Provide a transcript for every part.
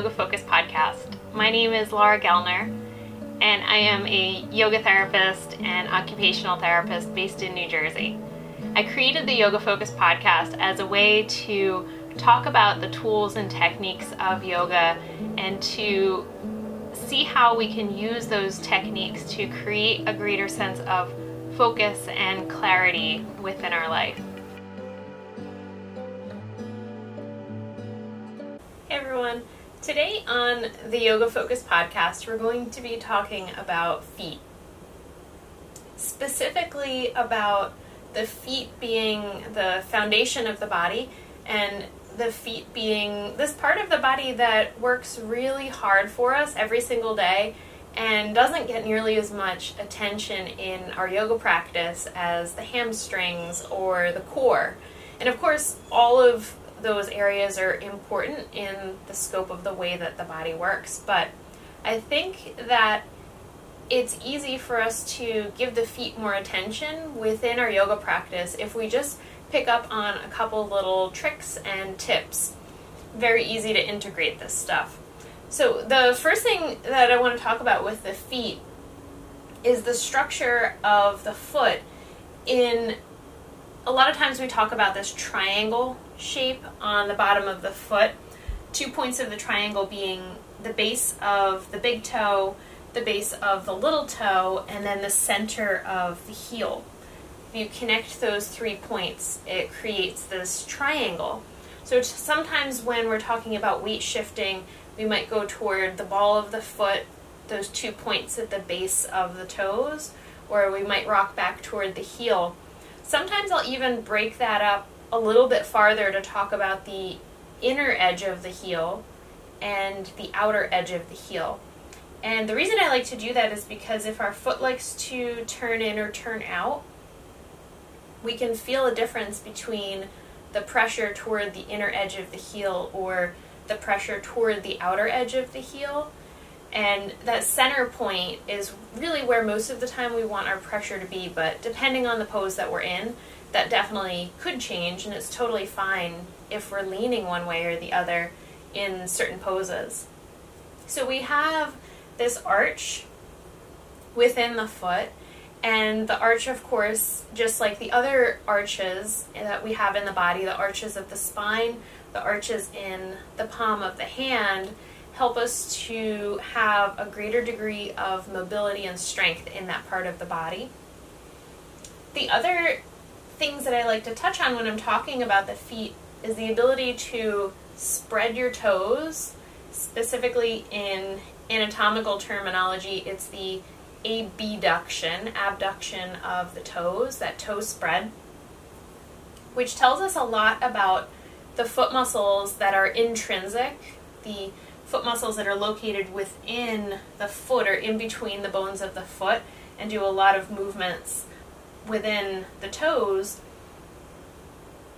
Yoga Focus podcast. My name is Laura Gellner, and I am a yoga therapist and occupational therapist based in New Jersey. I created the Yoga Focus podcast as a way to talk about the tools and techniques of yoga and to see how we can use those techniques to create a greater sense of focus and clarity within our life. Hey everyone. Today on the Yoga Focus podcast, we're going to be talking about feet. Specifically about the feet being the foundation of the body and the feet being this part of the body that works really hard for us every single day and doesn't get nearly as much attention in our yoga practice as the hamstrings or the core. And of course, all of those areas are important in the scope of the way that the body works. But I think that it's easy for us to give the feet more attention within our yoga practice if we just pick up on a couple little tricks and tips. Very easy to integrate this stuff. So, the first thing that I want to talk about with the feet is the structure of the foot in a lot of times we talk about this triangle shape on the bottom of the foot. Two points of the triangle being the base of the big toe, the base of the little toe, and then the center of the heel. If you connect those three points, it creates this triangle. So sometimes when we're talking about weight shifting, we might go toward the ball of the foot, those two points at the base of the toes, or we might rock back toward the heel. Sometimes I'll even break that up a little bit farther to talk about the inner edge of the heel and the outer edge of the heel. And the reason I like to do that is because if our foot likes to turn in or turn out, we can feel a difference between the pressure toward the inner edge of the heel or the pressure toward the outer edge of the heel. And that center point is really where most of the time we want our pressure to be, but depending on the pose that we're in, that definitely could change, and it's totally fine if we're leaning one way or the other in certain poses. So we have this arch within the foot, and the arch, of course, just like the other arches that we have in the body, the arches of the spine, the arches in the palm of the hand, help us to have a greater degree of mobility and strength in that part of the body. The other things that I like to touch on when I'm talking about the feet is the ability to spread your toes, specifically in anatomical terminology, it's the abduction, abduction of the toes, that toe spread, which tells us a lot about the foot muscles that are intrinsic, the foot muscles that are located within the foot or in between the bones of the foot and do a lot of movements within the toes,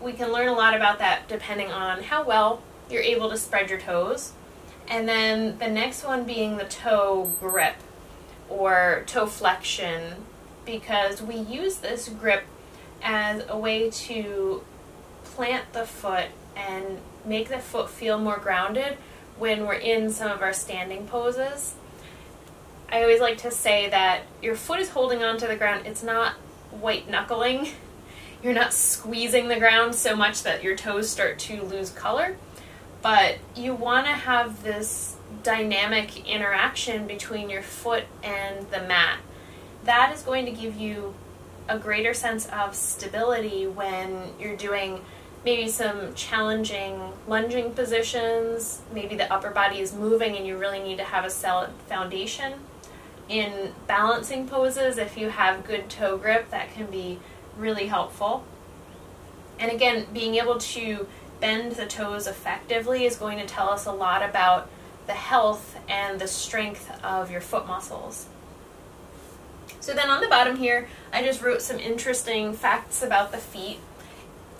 we can learn a lot about that depending on how well you're able to spread your toes. And then the next one being the toe grip or toe flexion, because we use this grip as a way to plant the foot and make the foot feel more grounded when we're in some of our standing poses. I always like to say that your foot is holding onto the ground. It's not white knuckling. You're not squeezing the ground so much that your toes start to lose color, but you want to have this dynamic interaction between your foot and the mat. That is going to give you a greater sense of stability when you're doing maybe some challenging lunging positions, maybe the upper body is moving and you really need to have a solid foundation in balancing poses, if you have good toe grip, that can be really helpful. And again, being able to bend the toes effectively is going to tell us a lot about the health and the strength of your foot muscles. So then on the bottom here, I just wrote some interesting facts about the feet.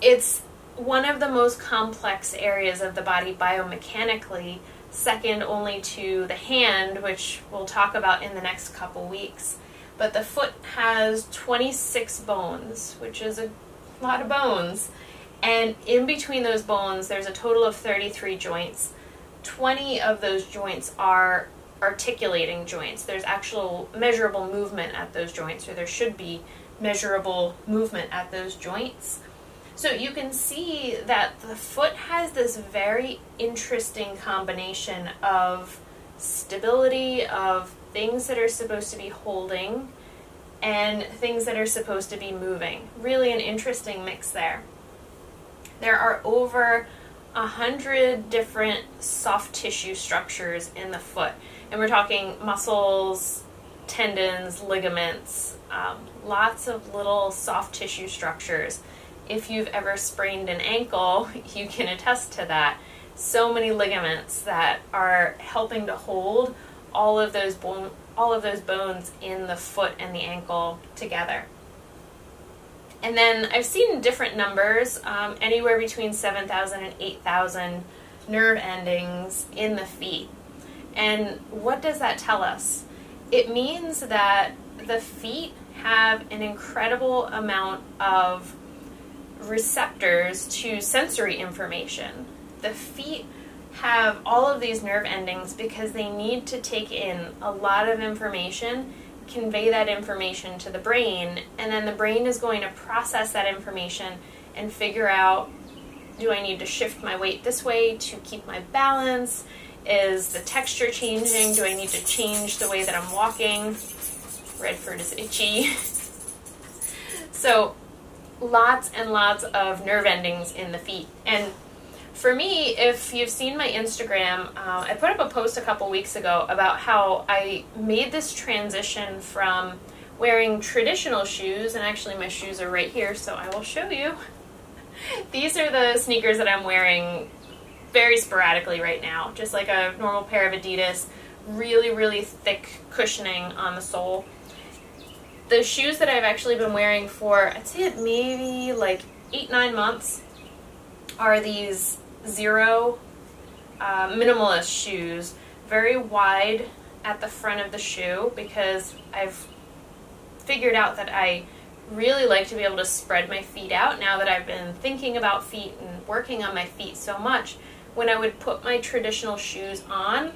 It's one of the most complex areas of the body biomechanically second only to the hand, which we'll talk about in the next couple weeks. But the foot has 26 bones, which is a lot of bones. And in between those bones, there's a total of 33 joints. 20 of those joints are articulating joints. There's actual measurable movement at those joints, or there should be measurable movement at those joints. So you can see that the foot has this very interesting combination of stability, of things that are supposed to be holding, and things that are supposed to be moving. Really an interesting mix there. There are over a hundred different soft tissue structures in the foot, and we're talking muscles, tendons, ligaments, um, lots of little soft tissue structures. If you've ever sprained an ankle, you can attest to that. So many ligaments that are helping to hold all of those bone, all of those bones in the foot and the ankle together. And then I've seen different numbers, um, anywhere between 7,000 and 8,000 nerve endings in the feet. And what does that tell us? It means that the feet have an incredible amount of receptors to sensory information. The feet have all of these nerve endings because they need to take in a lot of information, convey that information to the brain, and then the brain is going to process that information and figure out do I need to shift my weight this way to keep my balance? Is the texture changing? Do I need to change the way that I'm walking? Redford is itchy. so, lots and lots of nerve endings in the feet. And for me, if you've seen my Instagram, uh, I put up a post a couple weeks ago about how I made this transition from wearing traditional shoes, and actually, my shoes are right here, so I will show you. These are the sneakers that I'm wearing very sporadically right now, just like a normal pair of Adidas, really, really thick cushioning on the sole the shoes that I've actually been wearing for, I'd say it maybe like eight, nine months, are these Xero uh, minimalist shoes. Very wide at the front of the shoe because I've figured out that I really like to be able to spread my feet out now that I've been thinking about feet and working on my feet so much. When I would put my traditional shoes on,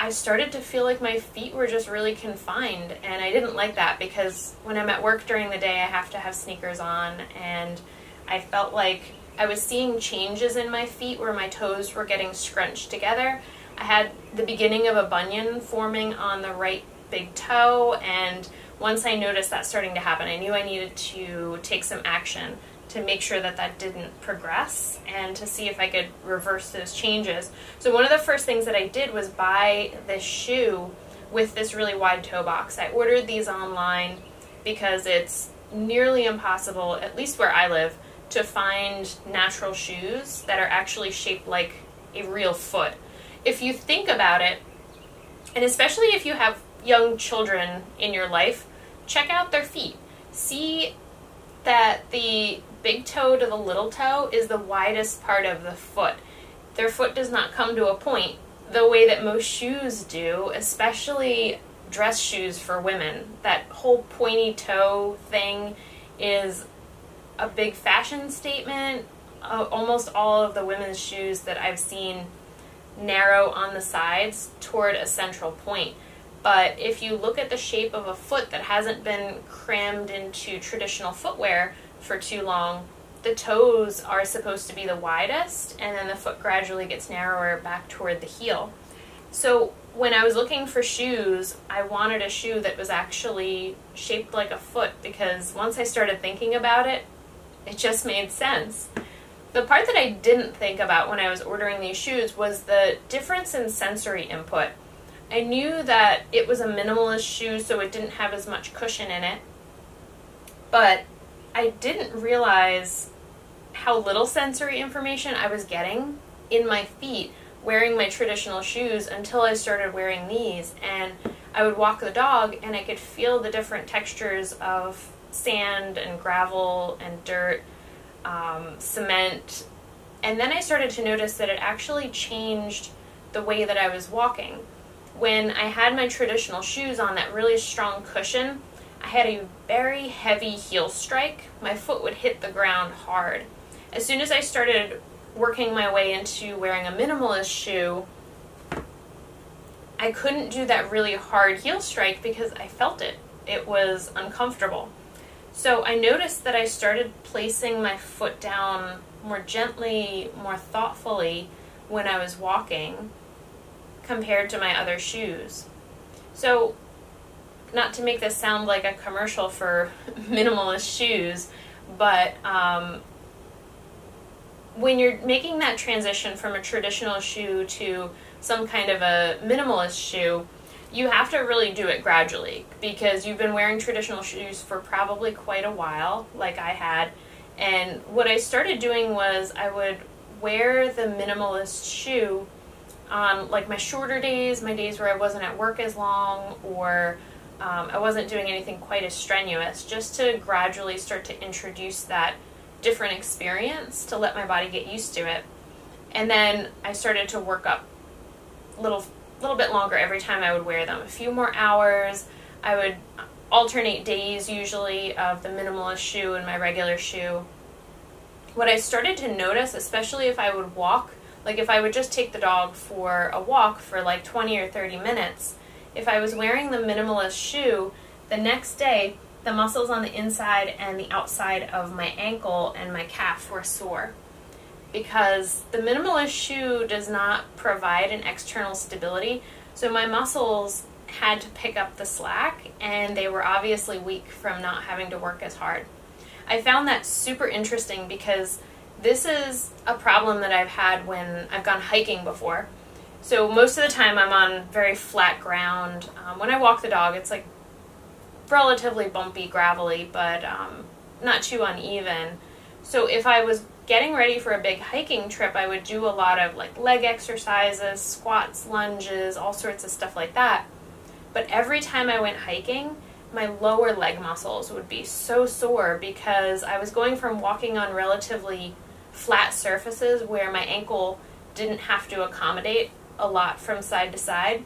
I started to feel like my feet were just really confined, and I didn't like that because when I'm at work during the day, I have to have sneakers on, and I felt like I was seeing changes in my feet where my toes were getting scrunched together. I had the beginning of a bunion forming on the right big toe, and once I noticed that starting to happen, I knew I needed to take some action to make sure that that didn't progress and to see if I could reverse those changes. So one of the first things that I did was buy this shoe with this really wide toe box. I ordered these online because it's nearly impossible, at least where I live, to find natural shoes that are actually shaped like a real foot. If you think about it, and especially if you have young children in your life, check out their feet. See that the big toe to the little toe is the widest part of the foot. Their foot does not come to a point the way that most shoes do, especially dress shoes for women. That whole pointy toe thing is a big fashion statement. Uh, almost all of the women's shoes that I've seen narrow on the sides toward a central point. But if you look at the shape of a foot that hasn't been crammed into traditional footwear, for too long, the toes are supposed to be the widest, and then the foot gradually gets narrower back toward the heel. So when I was looking for shoes, I wanted a shoe that was actually shaped like a foot because once I started thinking about it, it just made sense. The part that I didn't think about when I was ordering these shoes was the difference in sensory input. I knew that it was a minimalist shoe, so it didn't have as much cushion in it. But I didn't realize how little sensory information I was getting in my feet wearing my traditional shoes until I started wearing these. And I would walk the dog and I could feel the different textures of sand and gravel and dirt, um, cement. And then I started to notice that it actually changed the way that I was walking. When I had my traditional shoes on, that really strong cushion, I had a very heavy heel strike. My foot would hit the ground hard. As soon as I started working my way into wearing a minimalist shoe, I couldn't do that really hard heel strike because I felt it. It was uncomfortable. So I noticed that I started placing my foot down more gently, more thoughtfully when I was walking compared to my other shoes. So, not to make this sound like a commercial for minimalist shoes, but um, when you're making that transition from a traditional shoe to some kind of a minimalist shoe, you have to really do it gradually because you've been wearing traditional shoes for probably quite a while, like I had. And what I started doing was I would wear the minimalist shoe on like my shorter days, my days where I wasn't at work as long or um, I wasn't doing anything quite as strenuous, just to gradually start to introduce that different experience to let my body get used to it. And then I started to work up a little little bit longer every time I would wear them. A few more hours. I would alternate days usually of the minimalist shoe and my regular shoe. What I started to notice, especially if I would walk, like if I would just take the dog for a walk for like 20 or 30 minutes, if I was wearing the minimalist shoe, the next day the muscles on the inside and the outside of my ankle and my calf were sore because the minimalist shoe does not provide an external stability. So my muscles had to pick up the slack and they were obviously weak from not having to work as hard. I found that super interesting because this is a problem that I've had when I've gone hiking before. So most of the time I'm on very flat ground. Um, when I walk the dog, it's like relatively bumpy, gravelly, but um, not too uneven. So if I was getting ready for a big hiking trip, I would do a lot of like leg exercises, squats, lunges, all sorts of stuff like that. But every time I went hiking, my lower leg muscles would be so sore because I was going from walking on relatively flat surfaces where my ankle didn't have to accommodate a lot from side to side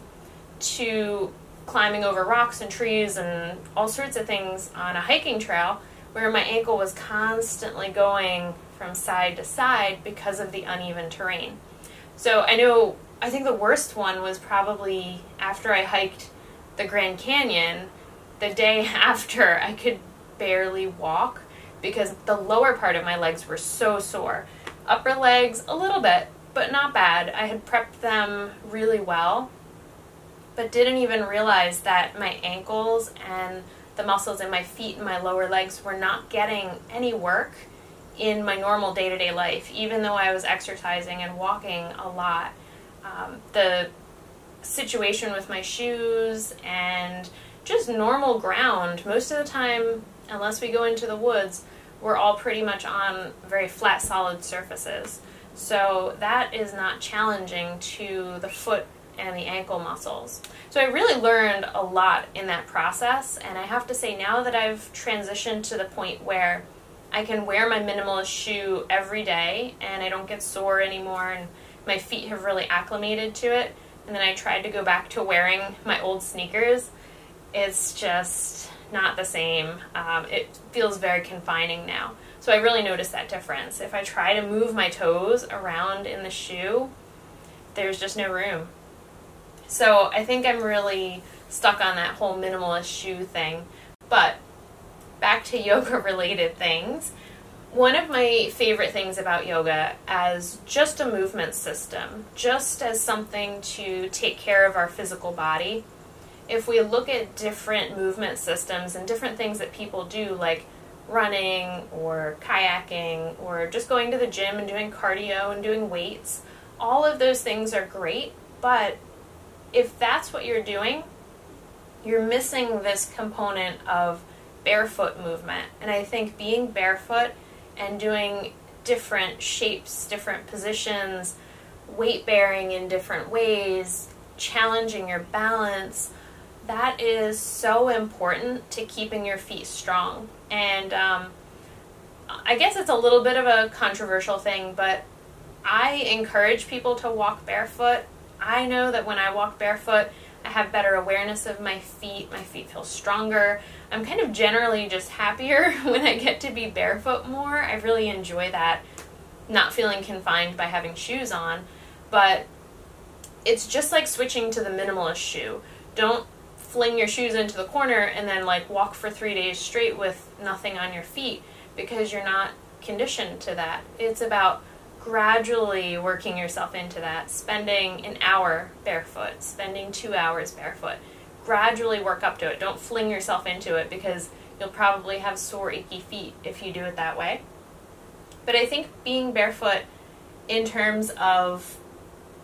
to climbing over rocks and trees and all sorts of things on a hiking trail where my ankle was constantly going from side to side because of the uneven terrain. So I know, I think the worst one was probably after I hiked the Grand Canyon, the day after I could barely walk because the lower part of my legs were so sore. Upper legs, a little bit, but not bad. I had prepped them really well, but didn't even realize that my ankles and the muscles in my feet and my lower legs were not getting any work in my normal day to day life, even though I was exercising and walking a lot. Um, the situation with my shoes and just normal ground, most of the time, unless we go into the woods, we're all pretty much on very flat, solid surfaces. So that is not challenging to the foot and the ankle muscles. So I really learned a lot in that process, and I have to say now that I've transitioned to the point where I can wear my minimalist shoe every day and I don't get sore anymore, and my feet have really acclimated to it. And then I tried to go back to wearing my old sneakers. It's just not the same. Um, it feels very confining now. So I really noticed that difference. If I try to move my toes around in the shoe, there's just no room. So I think I'm really stuck on that whole minimalist shoe thing. But back to yoga related things. One of my favorite things about yoga as just a movement system, just as something to take care of our physical body. If we look at different movement systems and different things that people do, like running or kayaking or just going to the gym and doing cardio and doing weights, all of those things are great, but if that's what you're doing, you're missing this component of barefoot movement. And I think being barefoot and doing different shapes, different positions, weight bearing in different ways, challenging your balance, that is so important to keeping your feet strong. And um, I guess it's a little bit of a controversial thing, but I encourage people to walk barefoot I know that when I walk barefoot, I have better awareness of my feet. My feet feel stronger. I'm kind of generally just happier when I get to be barefoot more. I really enjoy that. not feeling confined by having shoes on, but it's just like switching to the minimalist shoe. Don't fling your shoes into the corner and then like walk for three days straight with nothing on your feet because you're not conditioned to that. It's about gradually working yourself into that, spending an hour barefoot, spending two hours barefoot. Gradually work up to it. Don't fling yourself into it because you'll probably have sore, achy feet if you do it that way. But I think being barefoot in terms of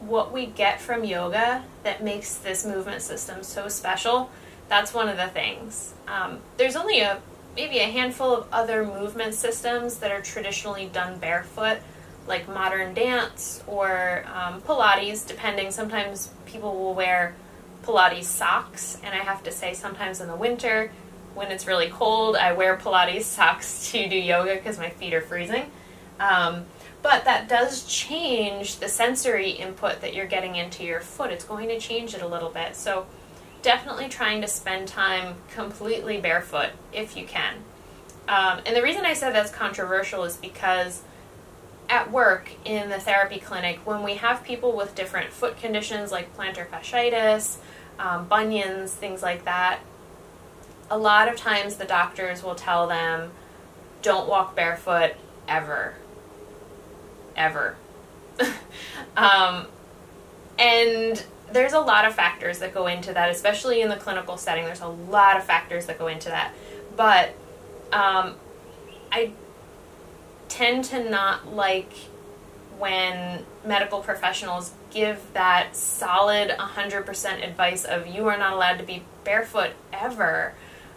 what we get from yoga that makes this movement system so special, that's one of the things. Um, there's only a maybe a handful of other movement systems that are traditionally done barefoot, like modern dance or um, Pilates, depending. Sometimes people will wear Pilates socks, and I have to say, sometimes in the winter, when it's really cold, I wear Pilates socks to do yoga because my feet are freezing. Um, but that does change the sensory input that you're getting into your foot. It's going to change it a little bit. So definitely trying to spend time completely barefoot if you can. Um, and the reason I said that's controversial is because at work in the therapy clinic, when we have people with different foot conditions like plantar fasciitis, um, bunions, things like that, a lot of times the doctors will tell them, don't walk barefoot ever ever. um, and there's a lot of factors that go into that, especially in the clinical setting. There's a lot of factors that go into that. But um, I tend to not like when medical professionals give that solid 100% advice of you are not allowed to be barefoot ever.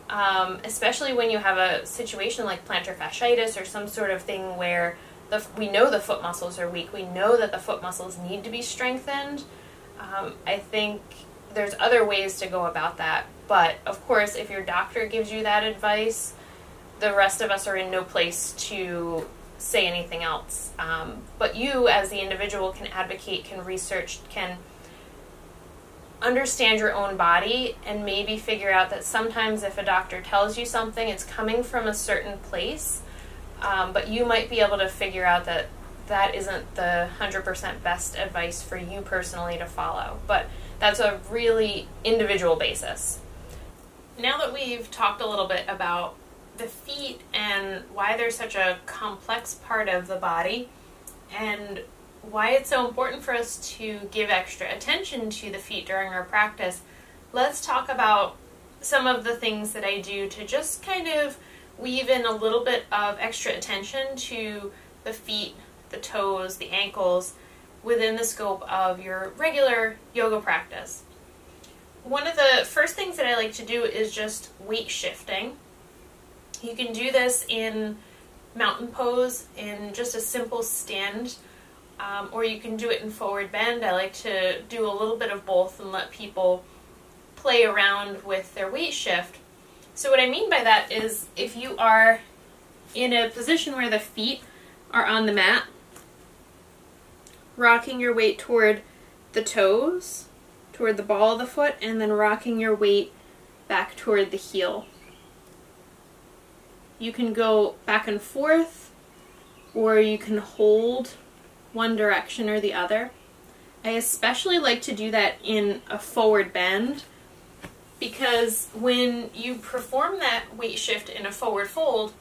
Um, especially when you have a situation like plantar fasciitis or some sort of thing where the, we know the foot muscles are weak. We know that the foot muscles need to be strengthened. Um, I think there's other ways to go about that. But of course, if your doctor gives you that advice, the rest of us are in no place to say anything else. Um, but you, as the individual, can advocate, can research, can understand your own body, and maybe figure out that sometimes if a doctor tells you something, it's coming from a certain place um, but you might be able to figure out that that isn't the 100% best advice for you personally to follow. But that's a really individual basis. Now that we've talked a little bit about the feet and why they're such a complex part of the body and why it's so important for us to give extra attention to the feet during our practice, let's talk about some of the things that I do to just kind of weave in a little bit of extra attention to the feet, the toes, the ankles within the scope of your regular yoga practice. One of the first things that I like to do is just weight shifting. You can do this in mountain pose in just a simple stand, um, or you can do it in forward bend. I like to do a little bit of both and let people play around with their weight shift. So what I mean by that is if you are in a position where the feet are on the mat, rocking your weight toward the toes, toward the ball of the foot, and then rocking your weight back toward the heel. You can go back and forth, or you can hold one direction or the other. I especially like to do that in a forward bend because when you perform that weight shift in a forward fold,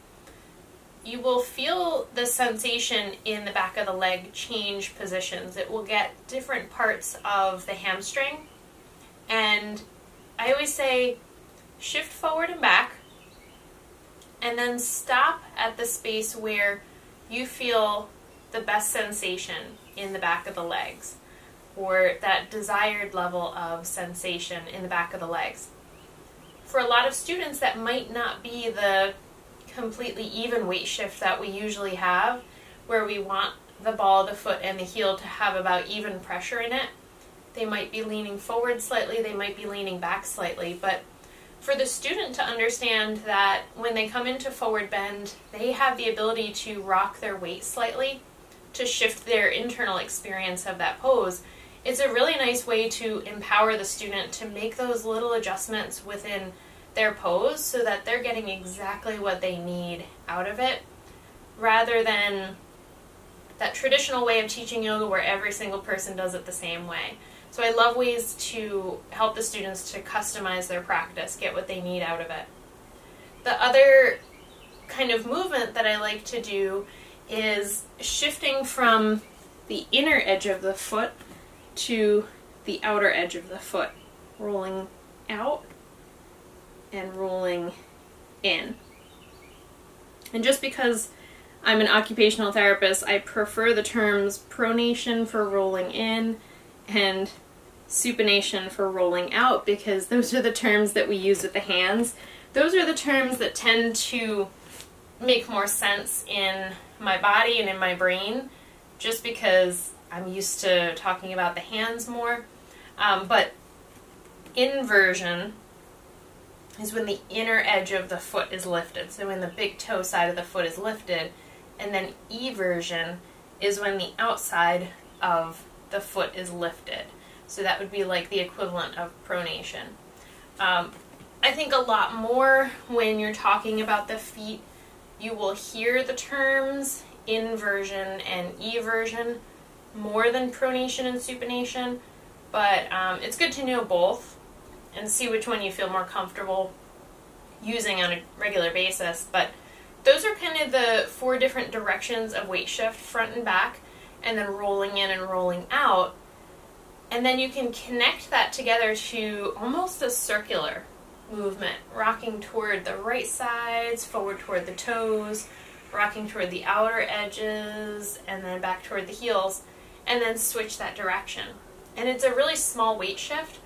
you will feel the sensation in the back of the leg change positions. It will get different parts of the hamstring. And I always say shift forward and back, and then stop at the space where you feel the best sensation in the back of the legs or that desired level of sensation in the back of the legs. For a lot of students, that might not be the completely even weight shift that we usually have, where we want the ball, the foot, and the heel to have about even pressure in it. They might be leaning forward slightly, they might be leaning back slightly, but for the student to understand that when they come into forward bend, they have the ability to rock their weight slightly to shift their internal experience of that pose it's a really nice way to empower the student to make those little adjustments within their pose so that they're getting exactly what they need out of it rather than that traditional way of teaching yoga where every single person does it the same way. So I love ways to help the students to customize their practice, get what they need out of it. The other kind of movement that I like to do is shifting from the inner edge of the foot to the outer edge of the foot, rolling out and rolling in. And just because I'm an occupational therapist, I prefer the terms pronation for rolling in and supination for rolling out because those are the terms that we use with the hands. Those are the terms that tend to make more sense in my body and in my brain just because I'm used to talking about the hands more. Um, but inversion is when the inner edge of the foot is lifted. So when the big toe side of the foot is lifted. And then eversion is when the outside of the foot is lifted. So that would be like the equivalent of pronation. Um, I think a lot more when you're talking about the feet, you will hear the terms inversion and eversion more than pronation and supination, but um, it's good to know both and see which one you feel more comfortable using on a regular basis. But those are kind of the four different directions of weight shift front and back, and then rolling in and rolling out. And then you can connect that together to almost a circular movement, rocking toward the right sides, forward toward the toes, rocking toward the outer edges, and then back toward the heels, and then switch that direction. And it's a really small weight shift,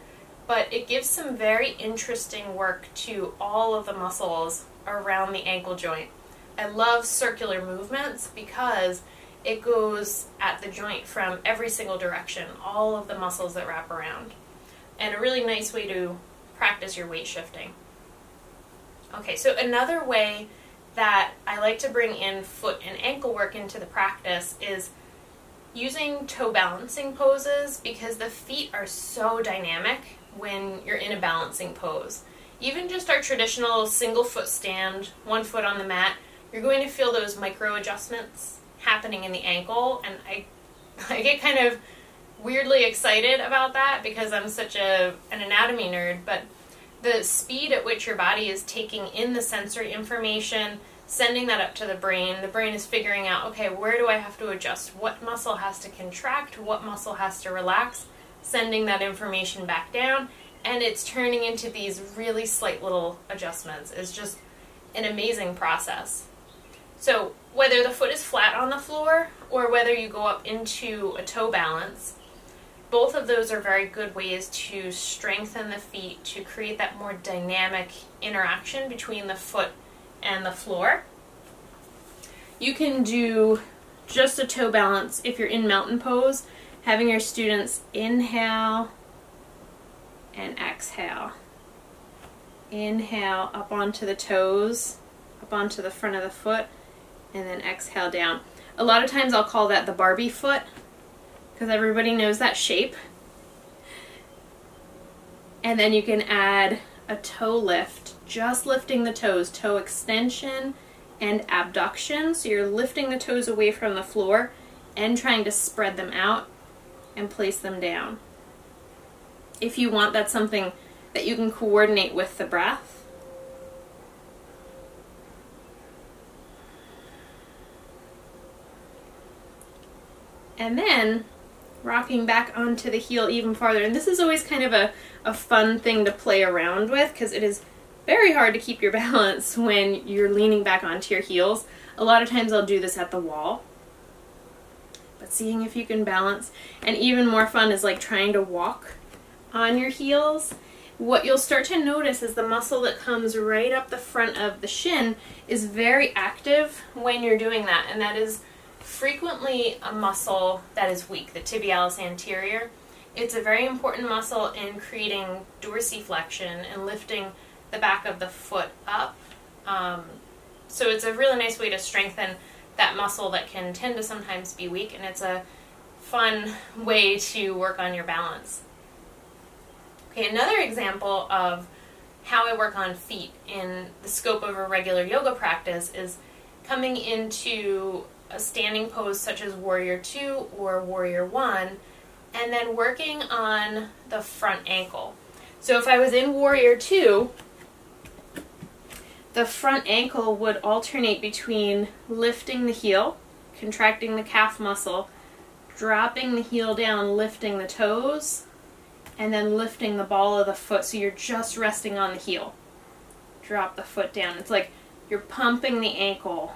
but it gives some very interesting work to all of the muscles around the ankle joint. I love circular movements because it goes at the joint from every single direction, all of the muscles that wrap around. And a really nice way to practice your weight shifting. Okay, so another way that I like to bring in foot and ankle work into the practice is using toe balancing poses because the feet are so dynamic when you're in a balancing pose. Even just our traditional single foot stand, one foot on the mat, you're going to feel those micro adjustments happening in the ankle and I I get kind of weirdly excited about that because I'm such a an anatomy nerd, but the speed at which your body is taking in the sensory information, sending that up to the brain, the brain is figuring out, okay, where do I have to adjust? What muscle has to contract? What muscle has to relax? Sending that information back down, and it's turning into these really slight little adjustments. It's just an amazing process. So, whether the foot is flat on the floor or whether you go up into a toe balance, both of those are very good ways to strengthen the feet to create that more dynamic interaction between the foot and the floor. You can do just a toe balance if you're in mountain pose, having your students inhale and exhale. Inhale up onto the toes, up onto the front of the foot, and then exhale down. A lot of times I'll call that the Barbie foot because everybody knows that shape. And then you can add a toe lift, just lifting the toes, toe extension and abduction. So you're lifting the toes away from the floor and trying to spread them out and place them down. If you want, that's something that you can coordinate with the breath. And then rocking back onto the heel even farther. And this is always kind of a, a fun thing to play around with because it is very hard to keep your balance when you're leaning back onto your heels. A lot of times I'll do this at the wall. But seeing if you can balance. And even more fun is like trying to walk on your heels. What you'll start to notice is the muscle that comes right up the front of the shin is very active when you're doing that. And that is frequently a muscle that is weak, the tibialis anterior. It's a very important muscle in creating dorsiflexion and lifting the back of the foot up. Um, so it's a really nice way to strengthen that muscle that can tend to sometimes be weak, and it's a fun way to work on your balance. Okay, another example of how I work on feet in the scope of a regular yoga practice is coming into a standing pose such as Warrior 2 or Warrior 1, and then working on the front ankle. So if I was in Warrior 2, the front ankle would alternate between lifting the heel, contracting the calf muscle, dropping the heel down, lifting the toes, and then lifting the ball of the foot so you're just resting on the heel. Drop the foot down. It's like you're pumping the ankle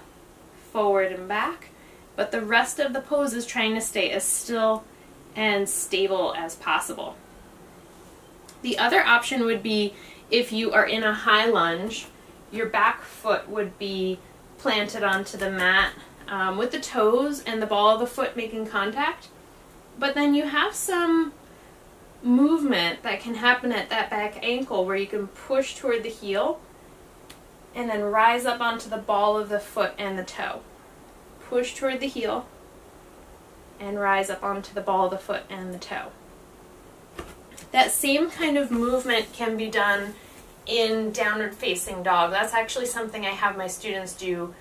forward and back, but the rest of the pose is trying to stay as still and stable as possible. The other option would be if you are in a high lunge, your back foot would be planted onto the mat um, with the toes and the ball of the foot making contact. But then you have some movement that can happen at that back ankle where you can push toward the heel and then rise up onto the ball of the foot and the toe. Push toward the heel and rise up onto the ball of the foot and the toe. That same kind of movement can be done in downward facing dog. That's actually something I have my students do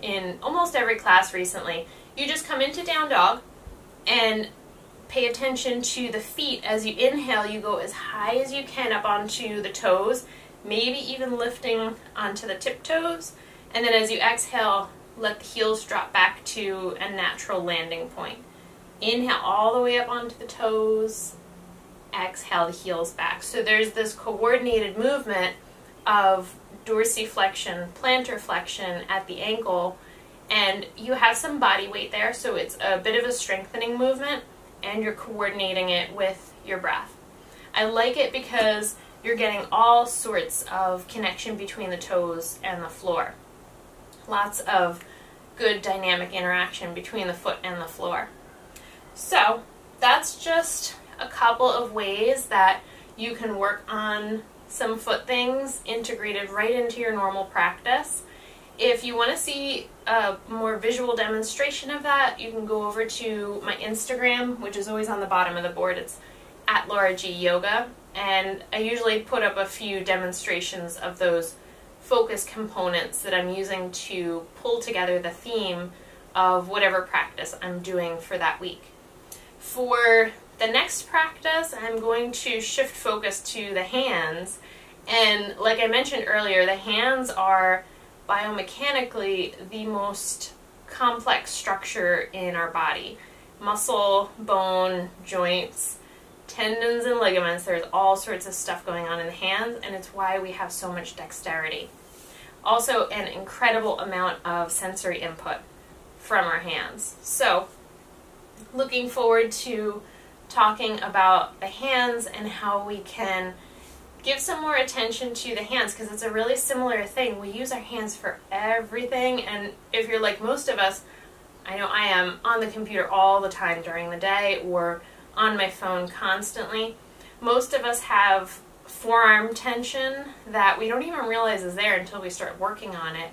in almost every class recently. You just come into down dog and pay attention to the feet. As you inhale, you go as high as you can up onto the toes, maybe even lifting onto the tiptoes. And then as you exhale, let the heels drop back to a natural landing point. Inhale all the way up onto the toes. Exhale heels back. So there's this coordinated movement of dorsiflexion, plantar flexion at the ankle, and you have some body weight there, so it's a bit of a strengthening movement, and you're coordinating it with your breath. I like it because you're getting all sorts of connection between the toes and the floor. Lots of good dynamic interaction between the foot and the floor. So, that's just a couple of ways that you can work on some foot things integrated right into your normal practice. If you want to see a more visual demonstration of that, you can go over to my Instagram, which is always on the bottom of the board. It's at Laura G Yoga, and I usually put up a few demonstrations of those focus components that I'm using to pull together the theme of whatever practice I'm doing for that week. For the next practice, I'm going to shift focus to the hands. And like I mentioned earlier, the hands are biomechanically the most complex structure in our body. Muscle, bone, joints, tendons, and ligaments. There's all sorts of stuff going on in the hands, and it's why we have so much dexterity. Also, an incredible amount of sensory input from our hands. So, looking forward to talking about the hands and how we can give some more attention to the hands because it's a really similar thing. We use our hands for everything, and if you're like most of us, I know I am on the computer all the time during the day or on my phone constantly. Most of us have forearm tension that we don't even realize is there until we start working on it.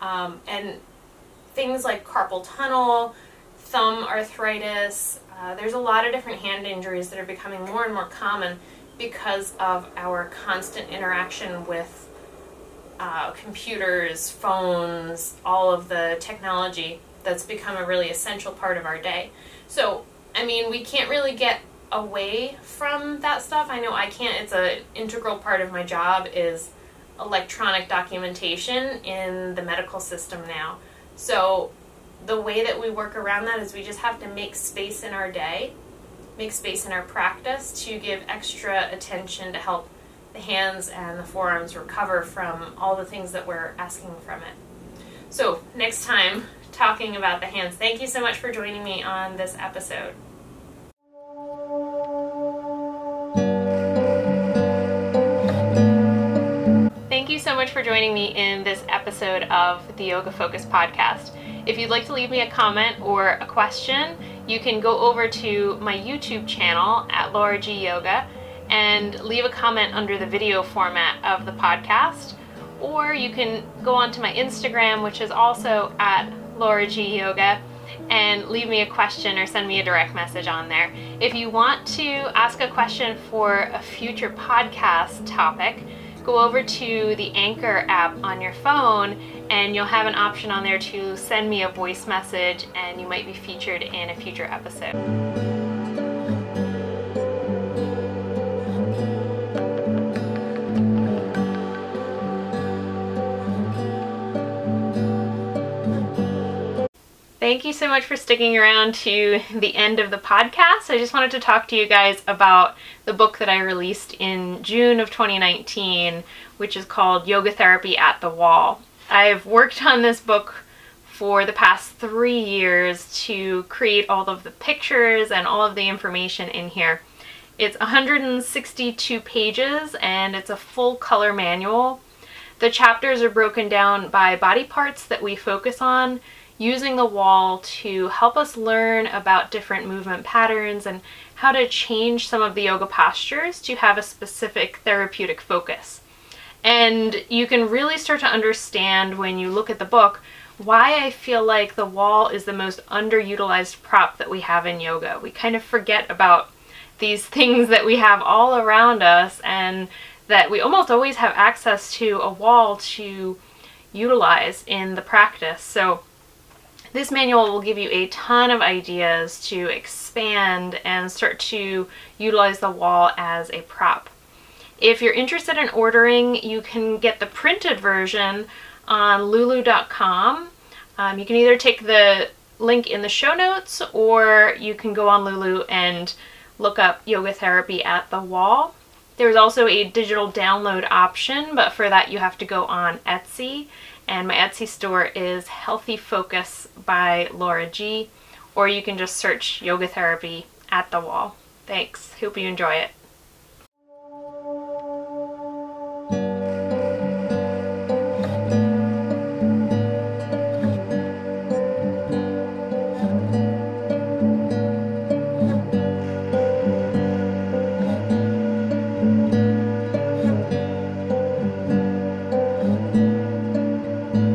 Um, and things like carpal tunnel, thumb arthritis, uh, there's a lot of different hand injuries that are becoming more and more common because of our constant interaction with uh, computers, phones, all of the technology that's become a really essential part of our day. So, I mean, we can't really get away from that stuff. I know I can't. It's an integral part of my job is electronic documentation in the medical system now. So, the way that we work around that is we just have to make space in our day, make space in our practice to give extra attention to help the hands and the forearms recover from all the things that we're asking from it. So, next time, talking about the hands. Thank you so much for joining me on this episode. Much for joining me in this episode of the Yoga Focus podcast. If you'd like to leave me a comment or a question, you can go over to my YouTube channel at Laura G Yoga and leave a comment under the video format of the podcast. Or you can go onto my Instagram, which is also at Laura G Yoga, and leave me a question or send me a direct message on there. If you want to ask a question for a future podcast topic, go over to the Anchor app on your phone and you'll have an option on there to send me a voice message and you might be featured in a future episode. Thank you so much for sticking around to the end of the podcast. I just wanted to talk to you guys about the book that I released in June of 2019, which is called Yoga Therapy at the Wall. I've worked on this book for the past three years to create all of the pictures and all of the information in here. It's 162 pages and it's a full color manual. The chapters are broken down by body parts that we focus on using the wall to help us learn about different movement patterns and how to change some of the yoga postures to have a specific therapeutic focus. And you can really start to understand when you look at the book why I feel like the wall is the most underutilized prop that we have in yoga. We kind of forget about these things that we have all around us and that we almost always have access to a wall to utilize in the practice. So this manual will give you a ton of ideas to expand and start to utilize the wall as a prop. If you're interested in ordering, you can get the printed version on lulu.com. Um, you can either take the link in the show notes or you can go on Lulu and look up yoga therapy at the wall. There's also a digital download option, but for that you have to go on Etsy and my Etsy store is Healthy Focus by Laura G. Or you can just search yoga therapy at the wall. Thanks. Hope you enjoy it.